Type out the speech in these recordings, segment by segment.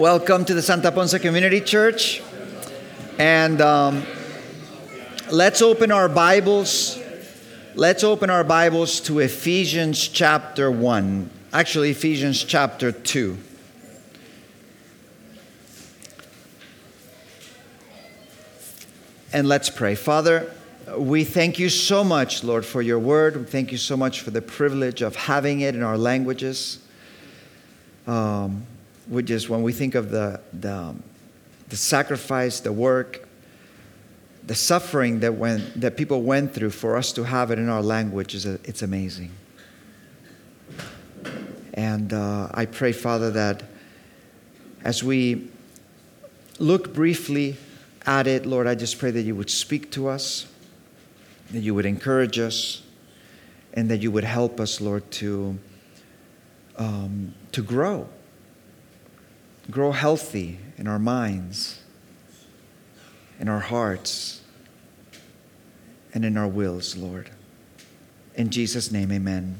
Welcome to the Santa Ponsa Community Church. And um, let's open our Bibles. Let's open our Bibles to Ephesians chapter 1. Actually, Ephesians chapter 2. And let's pray. Father, we thank you so much, Lord, for your word. We thank you so much for the privilege of having it in our languages. Um, we just, when we think of the, the, the sacrifice, the work, the suffering that, went, that people went through for us to have it in our language, is a, it's amazing. And uh, I pray, Father, that as we look briefly at it, Lord, I just pray that you would speak to us, that you would encourage us, and that you would help us, Lord, to, um, to grow. Grow healthy in our minds, in our hearts, and in our wills, Lord. In Jesus' name, amen.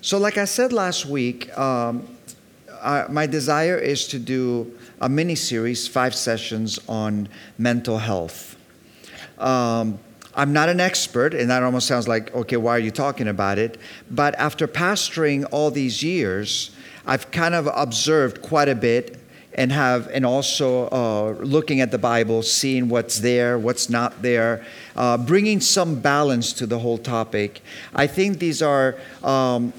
So, like I said last week, um, I, my desire is to do a mini series, five sessions on mental health. Um, I'm not an expert, and that almost sounds like, okay, why are you talking about it? But after pastoring all these years, I've kind of observed quite a bit and have and also uh, looking at the bible seeing what's there what's not there uh, bringing some balance to the whole topic i think these are um,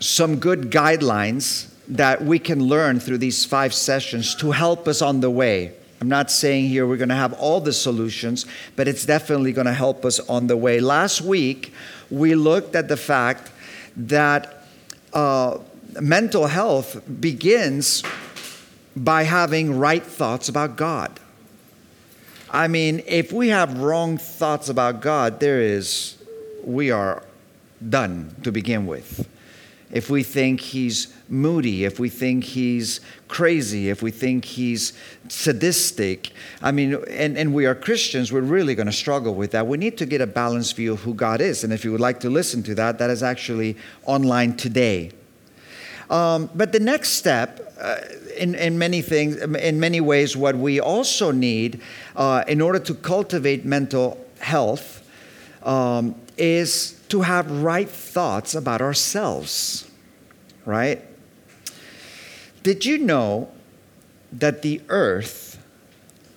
some good guidelines that we can learn through these five sessions to help us on the way. I'm not saying here we're going to have all the solutions, but it's definitely going to help us on the way. Last week, we looked at the fact that uh, mental health begins by having right thoughts about God. I mean, if we have wrong thoughts about God, there is, we are done to begin with if we think he's moody, if we think he's crazy, if we think he's sadistic. I mean, and, and we are Christians, we're really going to struggle with that. We need to get a balanced view of who God is. And if you would like to listen to that, that is actually online today. Um, but the next step, uh, in, in many things, in many ways, what we also need uh, in order to cultivate mental health um, is to have right thoughts about ourselves, right? Did you know that the earth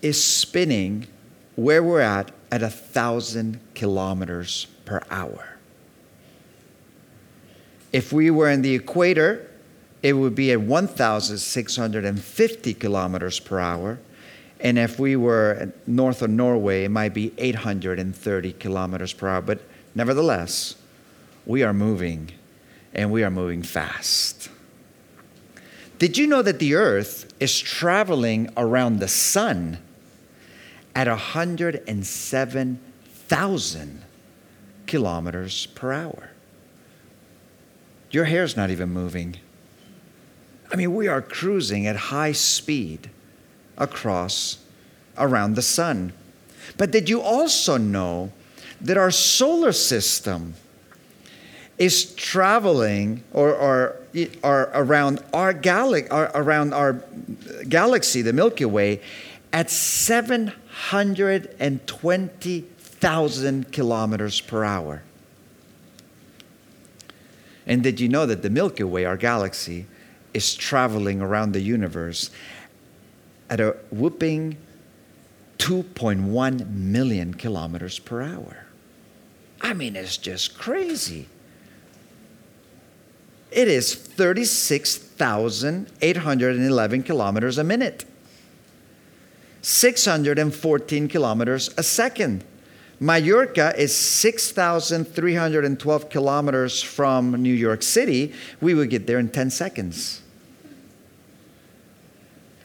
is spinning where we're at at a thousand kilometers per hour? If we were in the equator, it would be at 1,650 kilometers per hour. And if we were north of Norway, it might be 830 kilometers per hour. But Nevertheless, we are moving and we are moving fast. Did you know that the earth is traveling around the sun at 107,000 kilometers per hour? Your hair's not even moving. I mean, we are cruising at high speed across around the sun. But did you also know that our solar system is traveling or, or, or around our, around our galaxy, the Milky Way, at 720,000 kilometers per hour. And did you know that the Milky Way, our galaxy, is traveling around the universe at a whooping 2.1 million kilometers per hour? I mean, it's just crazy. It is 36,811 kilometers a minute, 614 kilometers a second. Mallorca is 6,312 kilometers from New York City. We would get there in 10 seconds.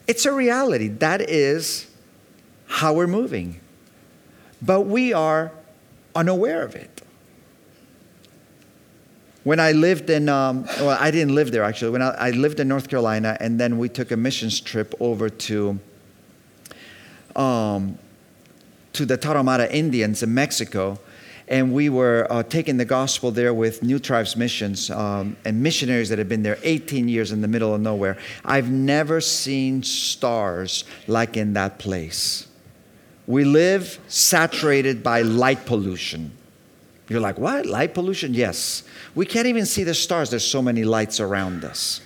It's a reality. That is how we're moving. But we are unaware of it. When I lived in, um, well, I didn't live there actually. When I, I, lived in North Carolina, and then we took a missions trip over to, um, to the Tarahumara Indians in Mexico. And we were uh, taking the gospel there with New Tribes Missions um, and missionaries that had been there 18 years in the middle of nowhere. I've never seen stars like in that place. We live saturated by light pollution. You're like, what? Light pollution? Yes. We can't even see the stars. There's so many lights around us.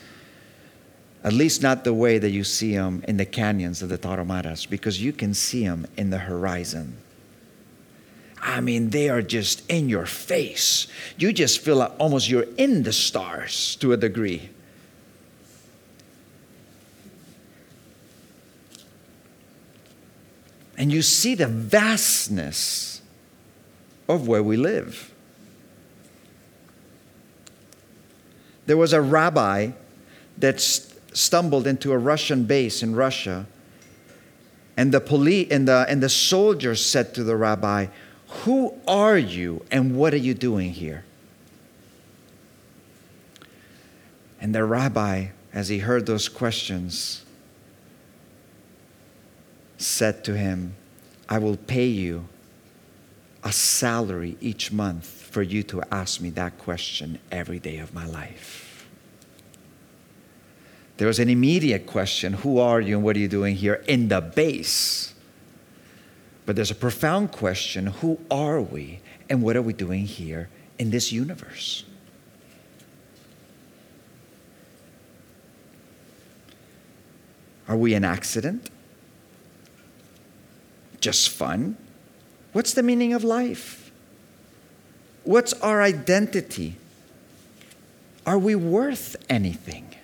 At least not the way that you see them in the canyons of the Tarahumaras, because you can see them in the horizon. I mean, they are just in your face. You just feel like almost you're in the stars to a degree. And you see the vastness of where we live. There was a rabbi that st- stumbled into a Russian base in Russia, and the, police, and, the, and the soldiers said to the rabbi, Who are you and what are you doing here? And the rabbi, as he heard those questions, said to him, I will pay you a salary each month for you to ask me that question every day of my life. There was an immediate question Who are you and what are you doing here in the base? But there's a profound question Who are we and what are we doing here in this universe? Are we an accident? Just fun? What's the meaning of life? What's our identity? Are we worth anything?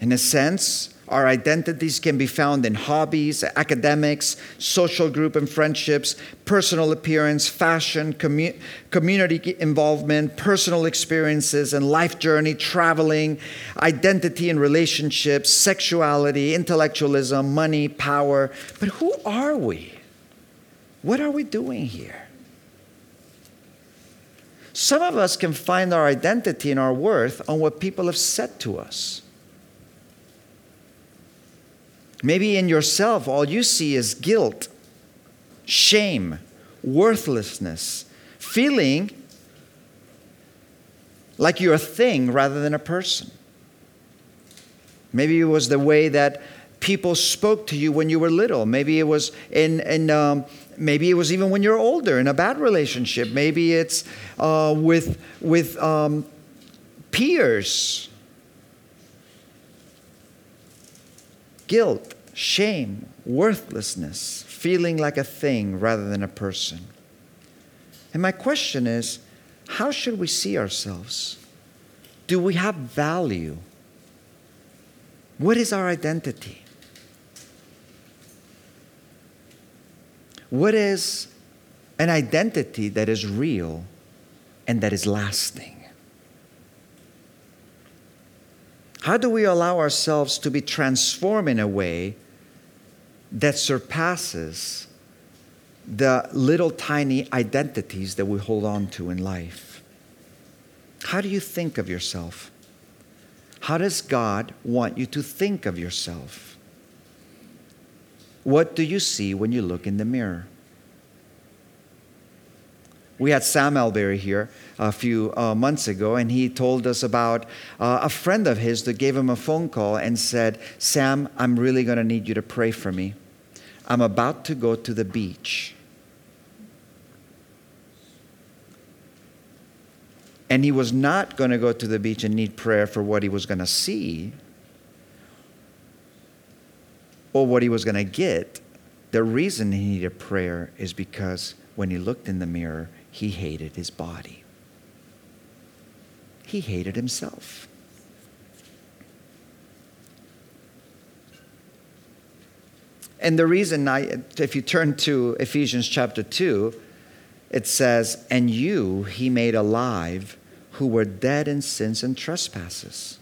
In a sense, our identities can be found in hobbies, academics, social group and friendships, personal appearance, fashion, commu- community involvement, personal experiences and life journey, traveling, identity and relationships, sexuality, intellectualism, money, power. But who are we? What are we doing here? Some of us can find our identity and our worth on what people have said to us. Maybe in yourself, all you see is guilt, shame, worthlessness, feeling like you're a thing rather than a person. Maybe it was the way that people spoke to you when you were little. Maybe it was in, in um, maybe it was even when you're older in a bad relationship. Maybe it's uh, with with um, peers guilt, shame, worthlessness, feeling like a thing rather than a person. And my question is how should we see ourselves? Do we have value? What is our identity? What is an identity that is real and that is lasting? How do we allow ourselves to be transformed in a way that surpasses the little tiny identities that we hold on to in life? How do you think of yourself? How does God want you to think of yourself? What do you see when you look in the mirror? We had Sam Allberry here a few uh, months ago, and he told us about uh, a friend of his that gave him a phone call and said, Sam, I'm really going to need you to pray for me. I'm about to go to the beach. And he was not going to go to the beach and need prayer for what he was going to see or what he was going to get. The reason he needed prayer is because when he looked in the mirror, he hated his body. He hated himself. And the reason I, if you turn to Ephesians chapter 2, it says, And you he made alive who were dead in sins and trespasses,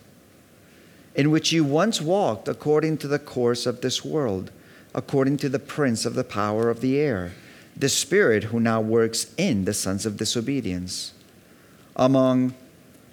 in which you once walked according to the course of this world, according to the prince of the power of the air the Spirit who now works in the sons of disobedience, among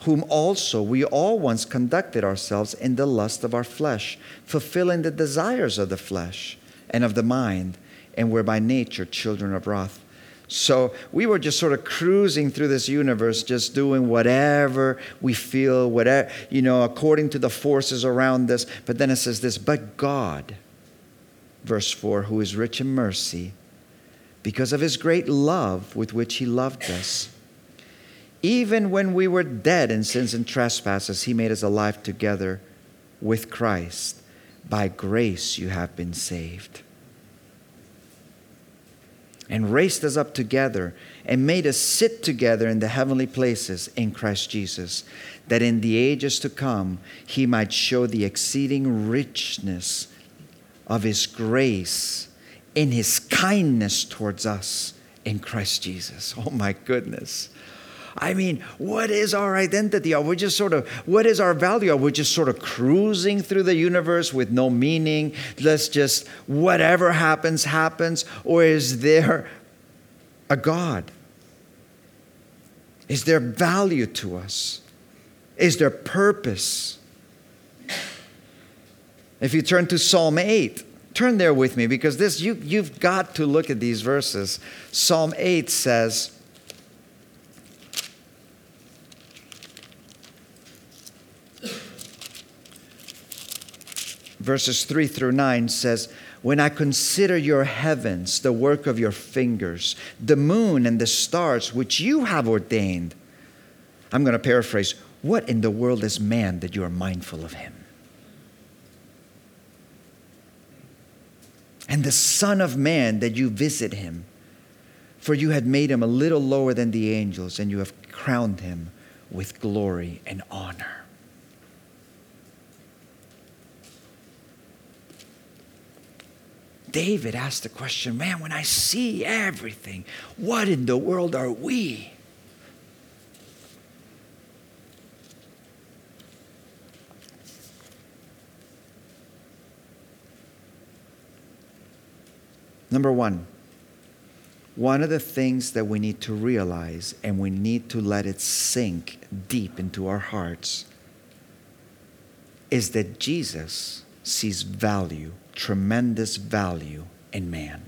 whom also we all once conducted ourselves in the lust of our flesh, fulfilling the desires of the flesh and of the mind, and we're by nature children of wrath. So we were just sort of cruising through this universe, just doing whatever we feel, whatever, you know, according to the forces around us. But then it says this, but God, verse 4, who is rich in mercy, because of his great love with which he loved us, even when we were dead in sins and trespasses, he made us alive together with Christ. By grace you have been saved and raised us up together and made us sit together in the heavenly places in Christ Jesus, that in the ages to come he might show the exceeding richness of his grace in his kindness towards us in Christ Jesus. Oh my goodness. I mean, what is our identity? Are we just sort of, what is our value? Are we just sort of cruising through the universe with no meaning? Let's just, whatever happens, happens? Or is there a God? Is there value to us? Is there purpose? If you turn to Psalm 8, turn there with me because this you, you've got to look at these verses. Psalm 8 says, verses 3 through 9 says, When I consider your heavens, the work of your fingers, the moon and the stars which you have ordained, I'm going to paraphrase, what in the world is man that you are mindful of him? And the Son of Man that you visit him. For you had made him a little lower than the angels, and you have crowned him with glory and honor. David asked the question man, when I see everything, what in the world are we? Number one, one of the things that we need to realize and we need to let it sink deep into our hearts is that Jesus sees value tremendous value in man.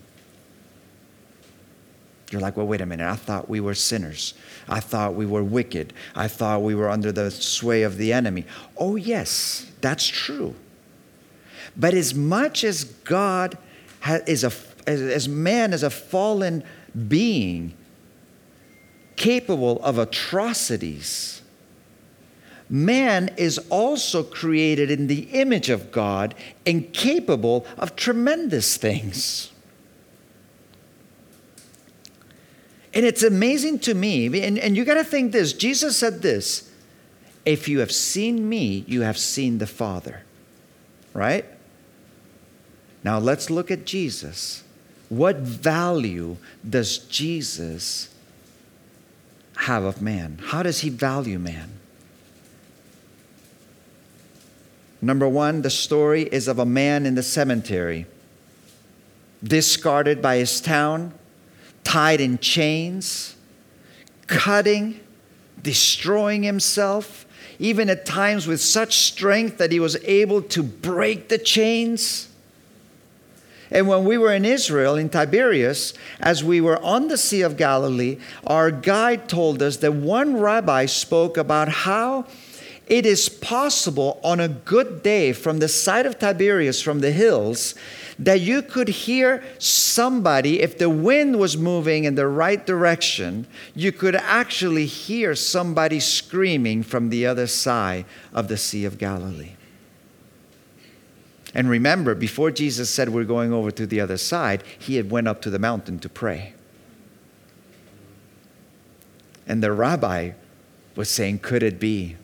You're like, well, wait a minute. I thought we were sinners. I thought we were wicked. I thought we were under the sway of the enemy. Oh, yes, that's true. But as much as God is a, as man is a fallen being capable of atrocities, man is also created in the image of God and capable of tremendous things. And it's amazing to me, and, and you got to think this Jesus said this if you have seen me, you have seen the Father. Right? Now let's look at Jesus. What value does Jesus have of man? How does he value man? Number one, the story is of a man in the cemetery, discarded by his town, tied in chains, cutting, destroying himself, even at times with such strength that he was able to break the chains. And when we were in Israel, in Tiberias, as we were on the Sea of Galilee, our guide told us that one rabbi spoke about how it is possible on a good day from the side of Tiberias, from the hills, that you could hear somebody, if the wind was moving in the right direction, you could actually hear somebody screaming from the other side of the Sea of Galilee. And remember, before Jesus said we're going over to the other side, he had went up to the mountain to pray. And the rabbi was saying, could it be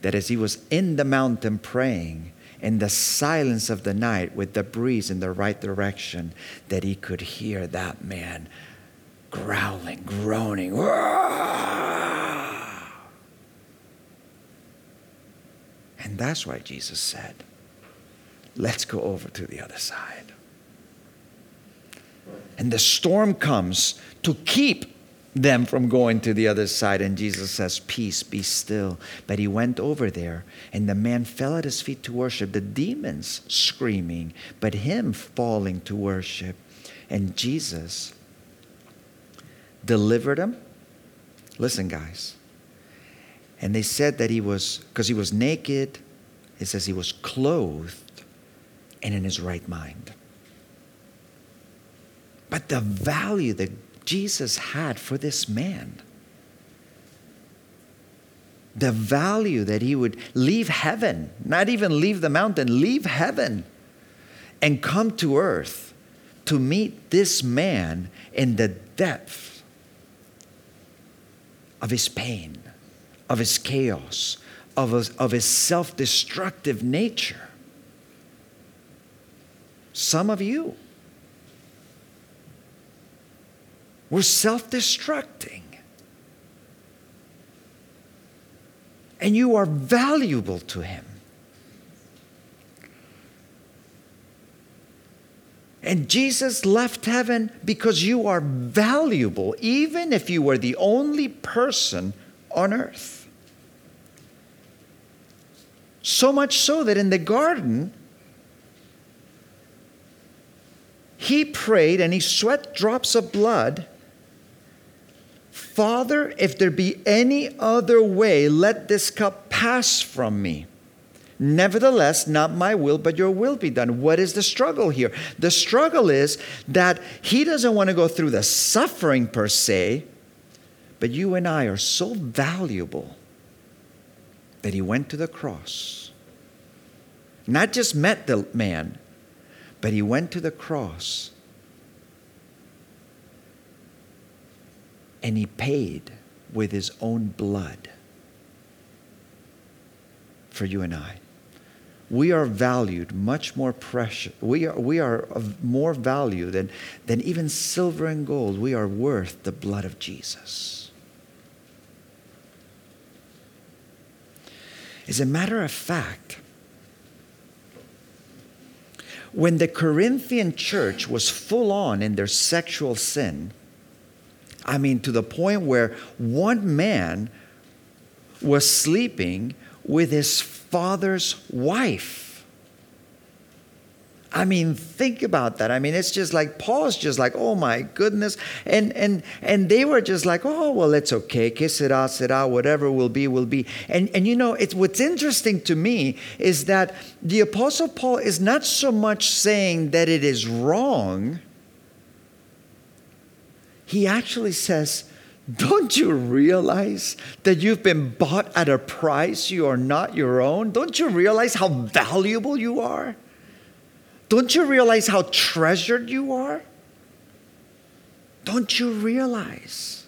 that as he was in the mountain praying, in the silence of the night with the breeze in the right direction, that he could hear that man growling, groaning. And that's why Jesus said, Let's go over to the other side. And the storm comes to keep them from going to the other side. And Jesus says, Peace, be still. But he went over there, and the man fell at his feet to worship, the demons screaming, but him falling to worship. And Jesus delivered him. Listen, guys. And they said that he was, because he was naked, it says he was clothed and in his right mind. But the value that Jesus had for this man, the value that he would leave heaven, not even leave the mountain, leave heaven and come to earth to meet this man in the depth of his pain, of his chaos, of his, of his self destructive nature. Some of you were self destructing. And you are valuable to Him. And Jesus left heaven because you are valuable, even if you were the only person on earth. So much so that in the garden, he prayed and he sweat drops of blood. Father, if there be any other way, let this cup pass from me. Nevertheless, not my will, but your will be done. What is the struggle here? The struggle is that he doesn't want to go through the suffering per se, but you and I are so valuable that he went to the cross. Not just met the man, but he went to the cross and he paid with his own blood for you and I we are valued much more precious. We are, we are of more value than, than even silver and gold. We are worth the blood of Jesus. As a matter of fact, when the Corinthian church was full on in their sexual sin, I mean, to the point where one man was sleeping with his father's wife. I mean, think about that. I mean, it's just like Paul's just like, oh my goodness. And and and they were just like, oh well, it's okay. Que sera, sera, whatever will be, will be. And and you know, it's what's interesting to me is that the apostle Paul is not so much saying that it is wrong. He actually says, don't you realize that you've been bought at a price you are not your own? Don't you realize how valuable you are? Don't you realize how treasured you are? Don't you realize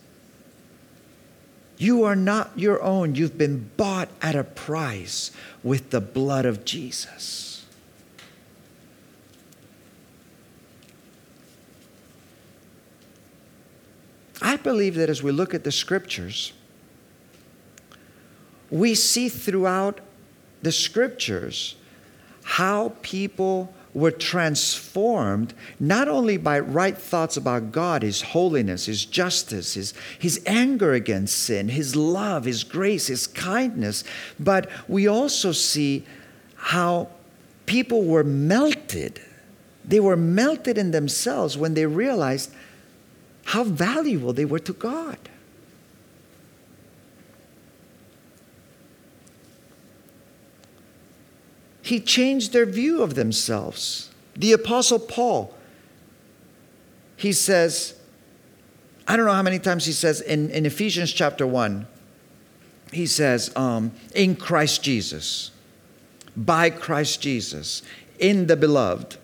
you are not your own? You've been bought at a price with the blood of Jesus. I believe that as we look at the scriptures, we see throughout the scriptures how people were transformed not only by right thoughts about God, His holiness, His justice, His, his anger against sin, His love, His grace, His kindness, but we also see how people were melted. They were melted in themselves when they realized how valuable they were to God. He changed their view of themselves. The Apostle Paul, he says, I don't know how many times he says in, in Ephesians chapter 1, he says, um, in Christ Jesus, by Christ Jesus, in the beloved.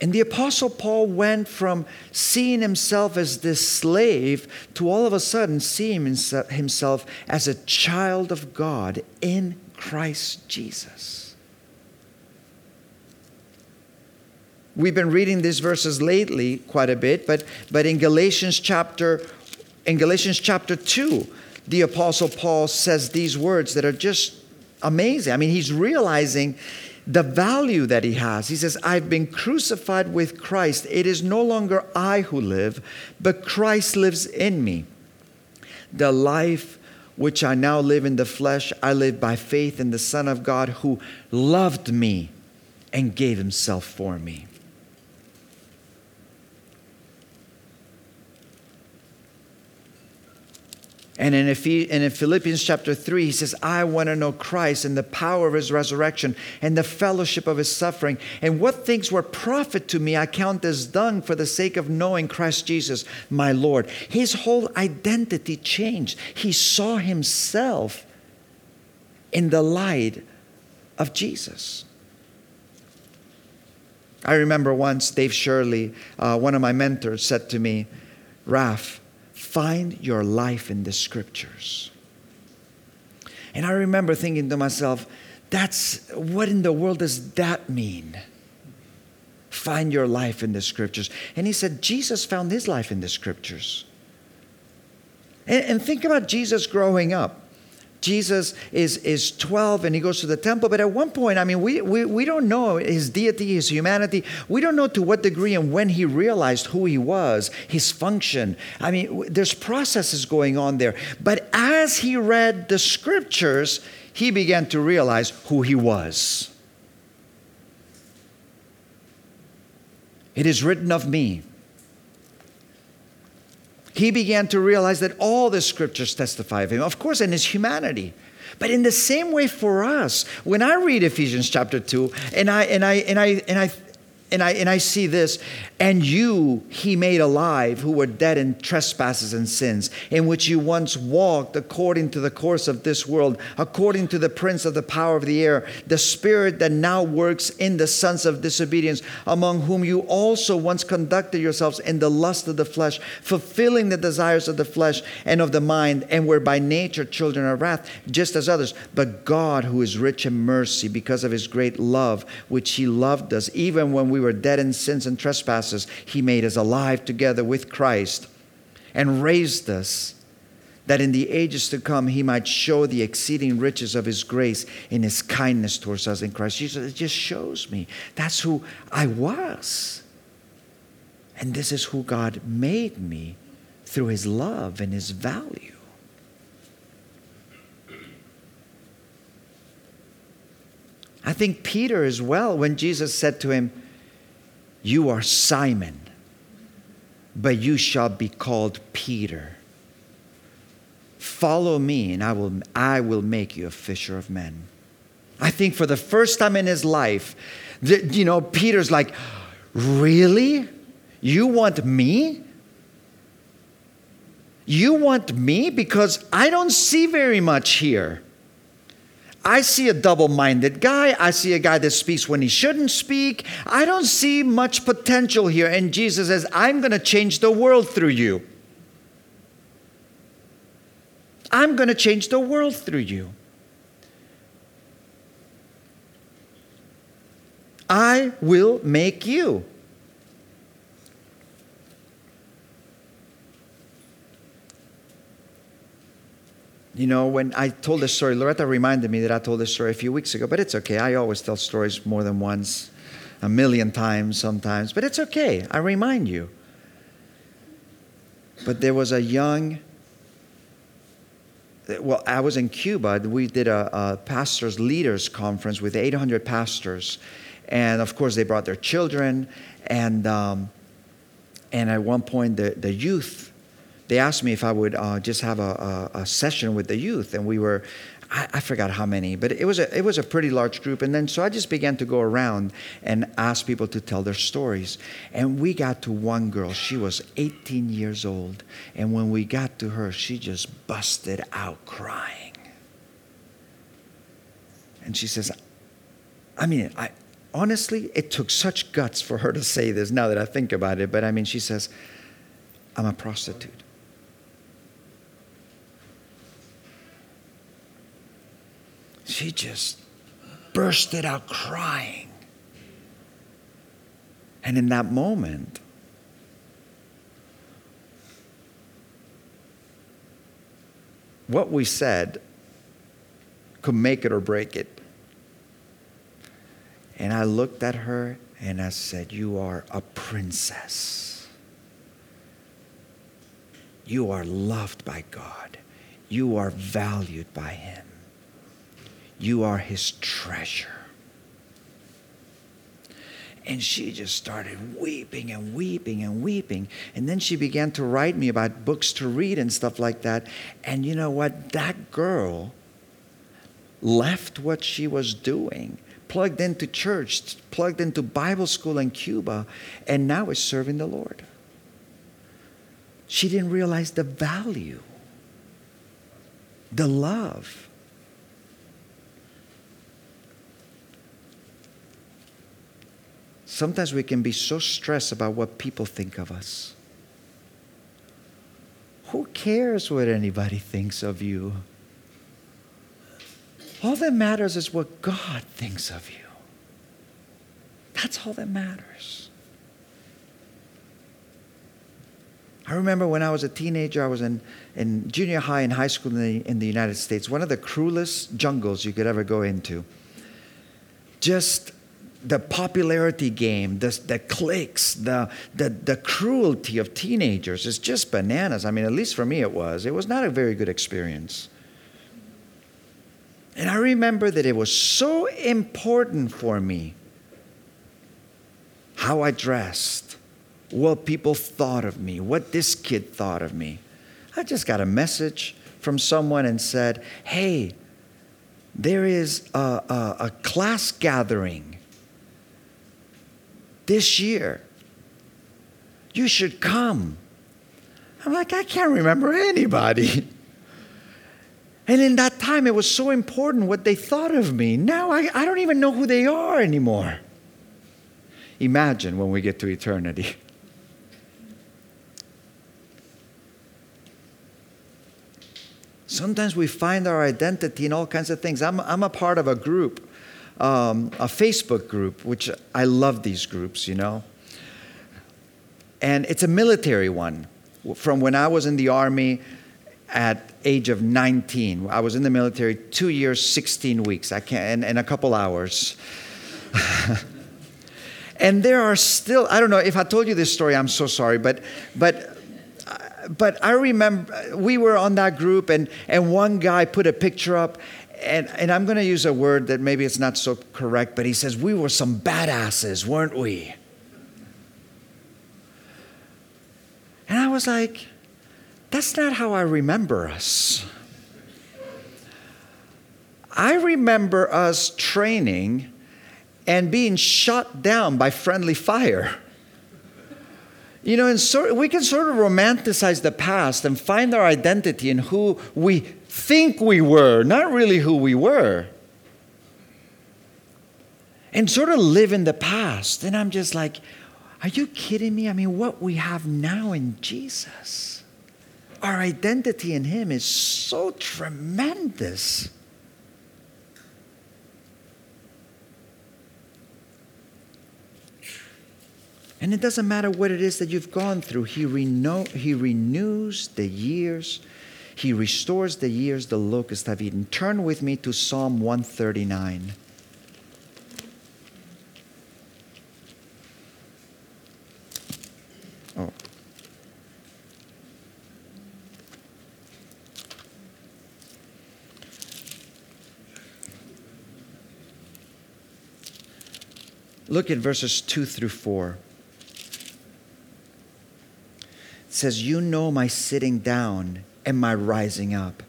And the Apostle Paul went from seeing himself as this slave to all of a sudden seeing himself as a child of God in Christ Jesus. We've been reading these verses lately quite a bit, but, but in Galatians chapter in Galatians chapter 2, the apostle Paul says these words that are just amazing. I mean, he's realizing the value that he has. He says, I've been crucified with Christ. It is no longer I who live, but Christ lives in me. The life which I now live in the flesh, I live by faith in the Son of God who loved me and gave himself for me. And in, Philippians chapter 3, he says, I want to know Christ and the power of his resurrection and the fellowship of his suffering. And what things were profit to me, I count as dung for the sake of knowing Christ Jesus, my Lord. His whole identity changed. He saw himself in the light of Jesus. I remember once Dave Shirley, uh, one of my mentors, said to me, Raf, Find your life in the scriptures. And I remember thinking to myself, that's what in the world does that mean? Find your life in the scriptures. And he said, Jesus found his life in the scriptures. And, and think about Jesus growing up. Jesus is, is 12 and he goes to the temple. But at one point, I mean, we, we, we don't know his deity, his humanity. We don't know to what degree and when he realized who he was, his function. I mean, there's processes going on there. But as he read the scriptures, he began to realize who he was. It is written of me he began to realize that all the scriptures testify of him, of course, in his humanity. But in the same way for us, when I read Ephesians chapter 2 and I and I and I and I and I, and I see this, and you he made alive who were dead in trespasses and sins, in which you once walked according to the course of this world, according to the prince of the power of the air, the spirit that now works in the sons of disobedience, among whom you also once conducted yourselves in the lust of the flesh, fulfilling the desires of the flesh and of the mind, and were by nature children of wrath, just as others. But God, who is rich in mercy, because of his great love, which he loved us, even when we we were dead in sins and trespasses, he made us alive together with Christ and raised us that in the ages to come he might show the exceeding riches of his grace in his kindness towards us in Christ Jesus. It just shows me that's who I was. And this is who God made me through his love and his value. I think Peter as well, when Jesus said to him, you are Simon, but you shall be called Peter. Follow me, and I will, I will make you a fisher of men. I think for the first time in his life, the, you know, Peter's like, Really? You want me? You want me? Because I don't see very much here. I see a double minded guy. I see a guy that speaks when he shouldn't speak. I don't see much potential here. And Jesus says, I'm going to change the world through you. I'm going to change the world through you. I will make you. You know, when I told this story, Loretta reminded me that I told this story a few weeks ago, but it's okay. I always tell stories more than once, a million times sometimes, but it's okay. I remind you. But there was a young, well, I was in Cuba. We did a, a pastors' leaders conference with 800 pastors. And of course, they brought their children. And, um, and at one point, the, the youth they asked me if I would uh, just have a, a, a, session with the youth, and we were, I, forgot how many, but it was a it was a pretty large group. And then so I just began to go around and ask people to tell their stories. And we got to one girl. She was 18 years old, and when we got to her, she just busted out crying. And she says, I mean, I honestly, it took such guts for her to say this. Now that I think about it, but I mean, she says, I'm a prostitute. She just bursted out crying. And in that moment, what we said could make it or break it. And I looked at her and I said, You are a princess. You are loved by God. You are valued by Him. You are his treasure. And she just started weeping and weeping and weeping. And then she began to write me about books to read and stuff like that. And you know what? That girl left what she was doing, plugged into church, plugged into Bible school in Cuba, and now is serving the Lord. She didn't realize the value, the love. Sometimes we can be so stressed about what people think of us. Who cares what anybody thinks of you? All that matters is what God thinks of you. That's all that matters. I remember when I was a teenager, I was in, in junior high and high school in the, in the United States, one of the cruelest jungles you could ever go into. Just the popularity game, the, the cliques, the, the, the cruelty of teenagers is just bananas. I mean, at least for me it was. It was not a very good experience. And I remember that it was so important for me how I dressed, what people thought of me, what this kid thought of me. I just got a message from someone and said, Hey, there is a, a, a class gathering this year. You should come. I'm like, I can't remember anybody. And in that time, it was so important what they thought of me. Now I, I don't even know who they are anymore. Imagine when we get to eternity. Sometimes we find our identity in all kinds of things. I'm, I'm a part of a group, um, a Facebook group, which I love these groups, you know. And it's a military one. From when I was in the Army, at age of 19. I was in the military two years, 16 weeks, I can't, and, and a couple hours. and there are still, I don't know, if I told you this story, I'm so sorry, but, but, but I remember we were on that group and, and one guy put a picture up and, and I'm going to use a word that maybe it's not so correct, but he says, We were some badasses, weren't we? And I was like, that's not how I remember us. I remember us training and being shot down by friendly fire. You know, and sort, we can sort of romanticize the past and find our identity in who we think we were, not really who we were. And sort of live in the past. And I'm just like, are you kidding me? I mean, what we have now in Jesus our identity in Him is so tremendous. And it doesn't matter what it is that you've gone through, He, he renews the years, He restores the years the locusts have eaten. Turn with me to Psalm 139. Oh. Look at verses 2 through 4. It says, You know my sitting down and my rising up.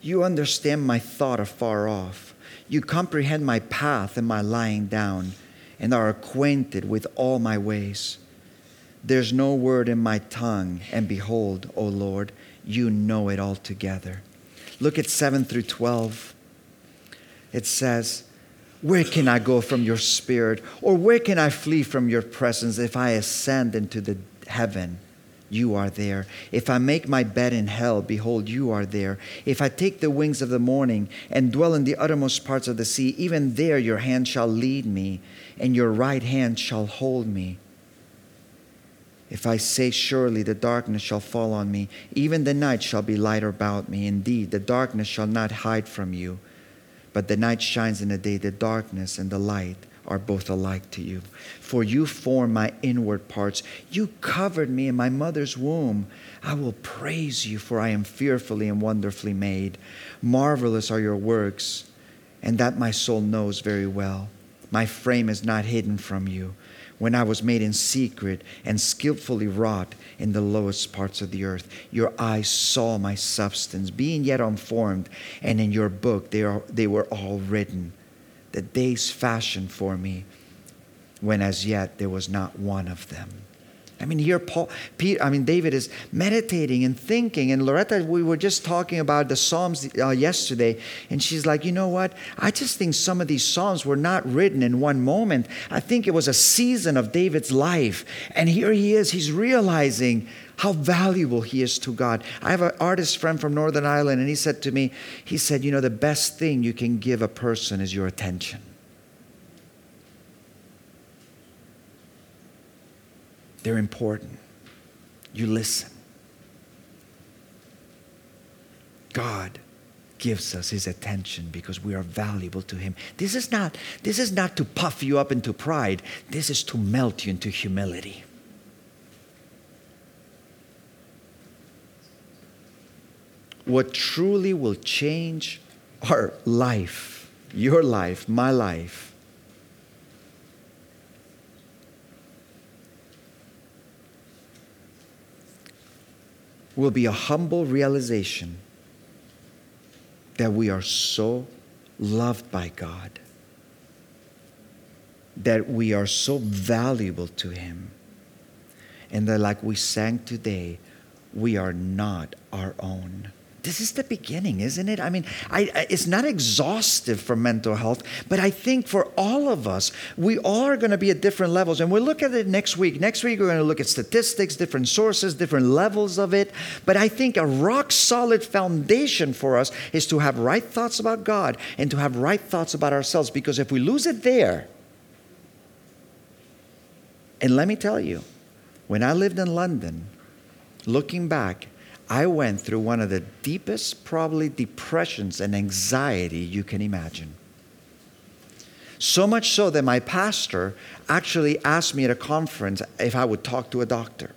You understand my thought afar off. You comprehend my path and my lying down, and are acquainted with all my ways. There's no word in my tongue, and behold, O Lord, you know it altogether. Look at 7 through 12. It says, where can I go from your spirit? Or where can I flee from your presence if I ascend into the heaven? You are there. If I make my bed in hell, behold, you are there. If I take the wings of the morning and dwell in the uttermost parts of the sea, even there your hand shall lead me, and your right hand shall hold me. If I say, Surely the darkness shall fall on me, even the night shall be light about me. Indeed, the darkness shall not hide from you. But the night shines in the day, the darkness and the light are both alike to you. For you form my inward parts. You covered me in my mother's womb. I will praise you, for I am fearfully and wonderfully made. Marvelous are your works, and that my soul knows very well. My frame is not hidden from you when I was made in secret and skillfully wrought in the lowest parts of the earth. Your eyes saw my substance, being yet unformed, and in your book they, are, they were all written. The days fashioned for me, when as yet there was not one of them. I mean, here Paul, Peter, I mean, David is meditating and thinking. And Loretta, we were just talking about the Psalms uh, yesterday, and she's like, you know what? I just think some of these Psalms were not written in one moment. I think it was a season of David's life. And here he is, he's realizing how valuable he is to God. I have an artist friend from Northern Ireland, and he said to me, he said, you know, the best thing you can give a person is your attention. They're important. You listen. God gives us his attention because we are valuable to him. This is not this is not to puff you up into pride. This is to melt you into humility. What truly will change our life, your life, my life, will be a humble realization that we are so loved by God, that we are so valuable to Him, and that, like we sang today, we are not our own. This is the beginning, isn't it? I mean, I, I, it's not exhaustive for mental health, but I think for all of us, we all are going to be at different levels. And we'll look at it next week. Next week, we're going to look at statistics, different sources, different levels of it. But I think a rock solid foundation for us is to have right thoughts about God and to have right thoughts about ourselves. Because if we lose it there, and let me tell you, when I lived in London, looking back, I went through one of the deepest, probably, depressions and anxiety you can imagine. So much so that my pastor actually asked me at a conference if I would talk to a doctor.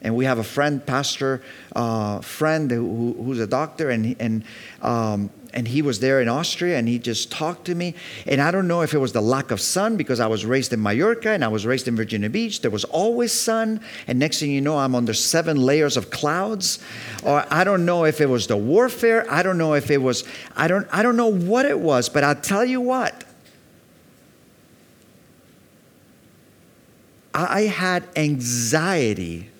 And we have a friend, pastor uh, friend, who, who's a doctor, and, and um, and he was there in Austria and he just talked to me. And I don't know if it was the lack of sun because I was raised in Mallorca and I was raised in Virginia Beach. There was always sun. And next thing you know, I'm under seven layers of clouds. Or I don't know if it was the warfare. I don't know if it was, I don't, I don't know what it was, but I'll tell you what. I had anxiety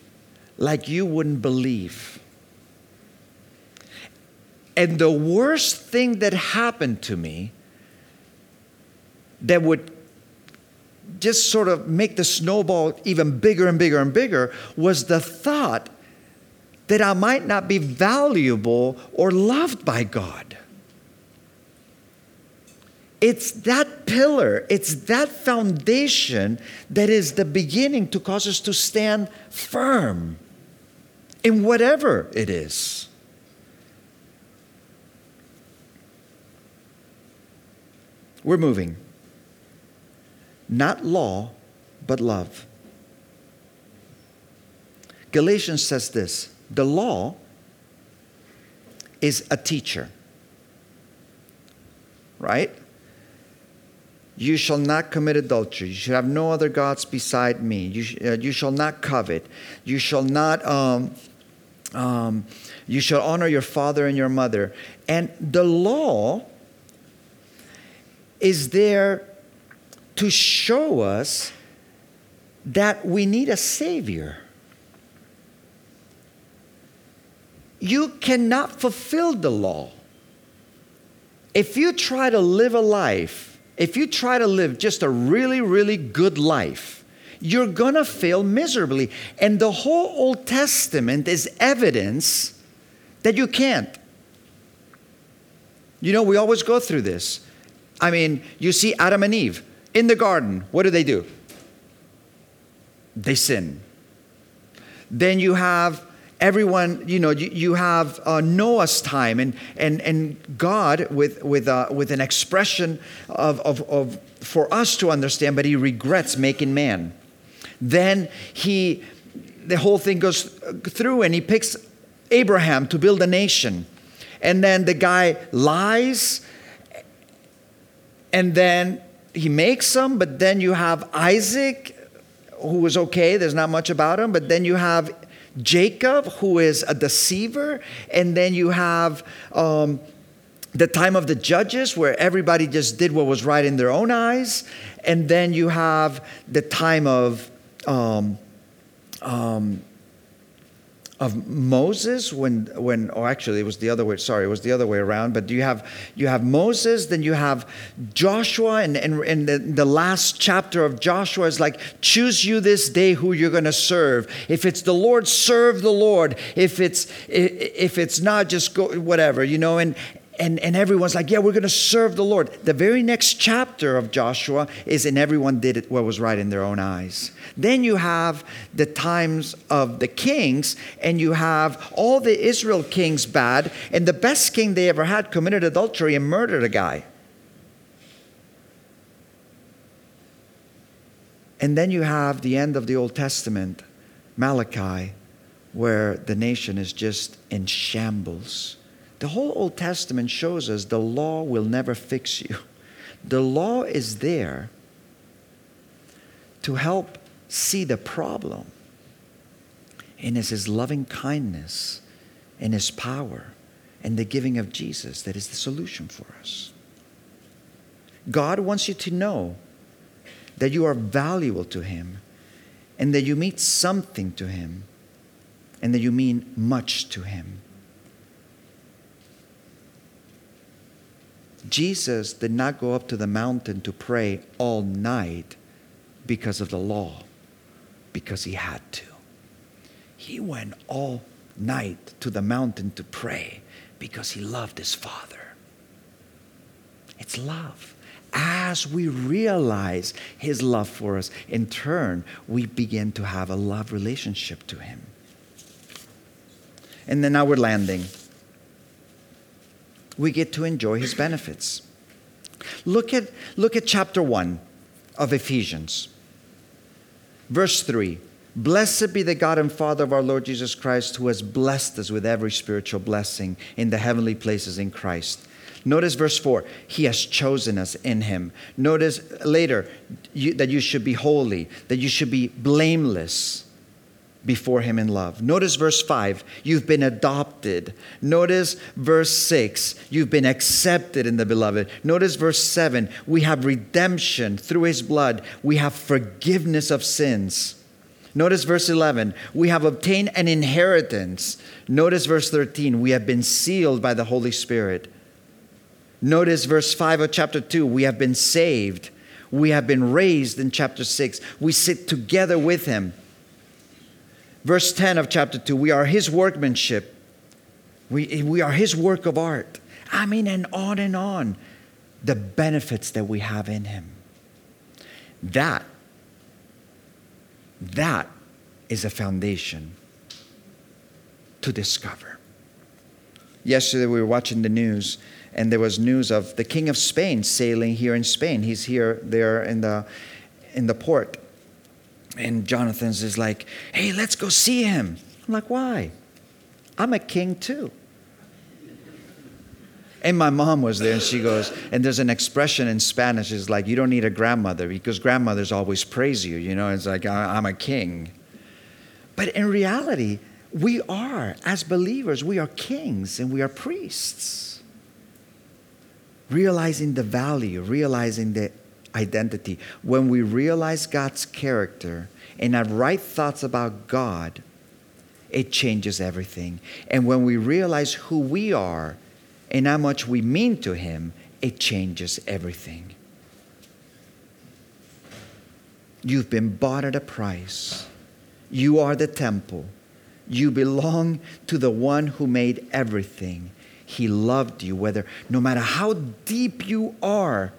like you wouldn't believe. And the worst thing that happened to me that would just sort of make the snowball even bigger and bigger and bigger was the thought that I might not be valuable or loved by God. It's that pillar, it's that foundation that is the beginning to cause us to stand firm in whatever it is. We're moving. Not law, but love. Galatians says this the law is a teacher, right? You shall not commit adultery. You shall have no other gods beside me. You, sh- uh, you shall not covet. You shall not. Um, um, you shall honor your father and your mother. And the law is there to show us that we need a Savior. You cannot fulfill the law. If you try to live a life, if you try to live just a really, really good life, you're gonna fail miserably. And the whole Old Testament is evidence that you can't. You know, we always go through this. I mean, you see Adam and Eve in the garden. What do they do? They sin. Then you have everyone, you know, you, you have uh, Noah's time and, and, and God with, with, uh, with an expression of, of, of, for us to understand, but he regrets making man. Then he, the whole thing goes through and he picks Abraham to build a nation. And then the guy lies and then he makes them, but then you have Isaac, who was okay, there's not much about him, but then you have Jacob, who is a deceiver, and then you have um, the time of the judges, where everybody just did what was right in their own eyes, and then you have the time of um, um, of Moses when when or actually it was the other way sorry it was the other way around but you have you have Moses then you have Joshua and and, and the, the last chapter of Joshua is like choose you this day who you're going to serve. If it's the Lord serve the Lord. If it's if it's not just go whatever you know and and, and everyone's like, yeah, we're going to serve the Lord. The very next chapter of Joshua is, and everyone did it what was right in their own eyes. Then you have the times of the kings, and you have all the Israel kings bad, and the best king they ever had committed adultery and murdered a guy. And then you have the end of the Old Testament, Malachi, where the nation is just in shambles the whole Old Testament shows us the law will never fix you. The law is there to help see the problem. And it's His loving kindness and His power and the giving of Jesus that is the solution for us. God wants you to know that you are valuable to Him and that you mean something to Him and that you mean much to Him. Jesus did not go up to the mountain to pray all night because of the law, because he had to. He went all night to the mountain to pray because he loved his Father. It's love. As we realize his love for us, in turn, we begin to have a love relationship to him. And then now we're landing we get to enjoy his benefits. Look at, look at chapter 1 of Ephesians, verse 3. Blessed be the God and Father of our Lord Jesus Christ, who has blessed us with every spiritual blessing in the heavenly places in Christ. Notice verse 4 He has chosen us in Him. Notice later you, that you should be holy, that you should be blameless before him in love. Notice verse 5, you've been adopted. Notice verse 6, you've been accepted in the beloved. Notice verse 7, we have redemption through his blood, we have forgiveness of sins. Notice verse 11, we have obtained an inheritance. Notice verse 13, we have been sealed by the Holy Spirit. Notice verse 5 of chapter 2, we have been saved. We have been raised in chapter 6. We sit together with him. Verse 10 of chapter 2 we are his workmanship, we, we are his work of art. I mean, and on and on. The benefits that we have in him. That, that is a foundation to discover. Yesterday we were watching the news and there was news of the king of Spain sailing here in Spain. He's here there in the in the port and Jonathan's is like, hey, let's go see him. I'm like, why? I'm a king too. And my mom was there and she goes, and there's an expression in Spanish is like, you don't need a grandmother because grandmothers always praise you. You know, it's like, I'm a king. But in reality, we are, as believers, we are kings and we are priests. Realizing the value, realizing the identity. When we realize God's character and have right thoughts about God, it changes everything. And when we realize who we are and how much we mean to Him, it changes everything. You've been bought at a price. You are the temple. You belong to the one who made everything. He loved you, whether no matter how deep you are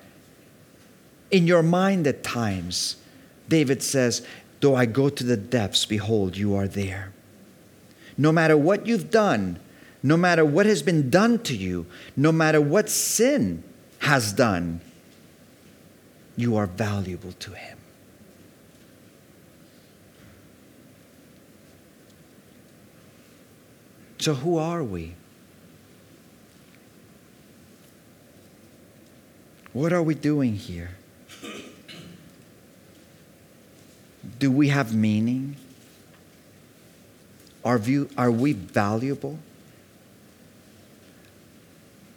in your mind at times. David says, Though I go to the depths, behold, you are there. No matter what you've done, no matter what has been done to you, no matter what sin has done, you are valuable to Him. So, who are we? What are we doing here? Do we have meaning? Are, view, are we valuable?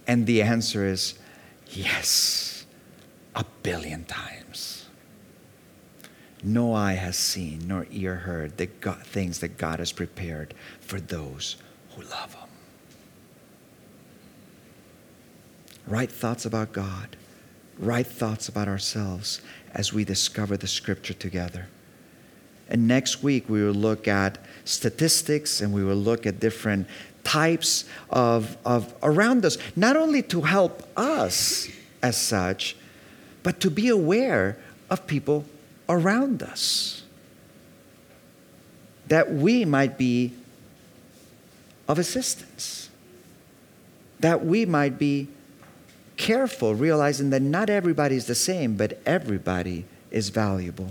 And the answer is yes, a billion times. No eye has seen, nor ear heard the God, things that God has prepared for those who love Him. Right thoughts about God, right thoughts about ourselves as we discover the scripture together. And next week, we will look at statistics and we will look at different types of, of around us, not only to help us as such, but to be aware of people around us. That we might be of assistance. That we might be careful, realizing that not everybody is the same, but everybody is valuable.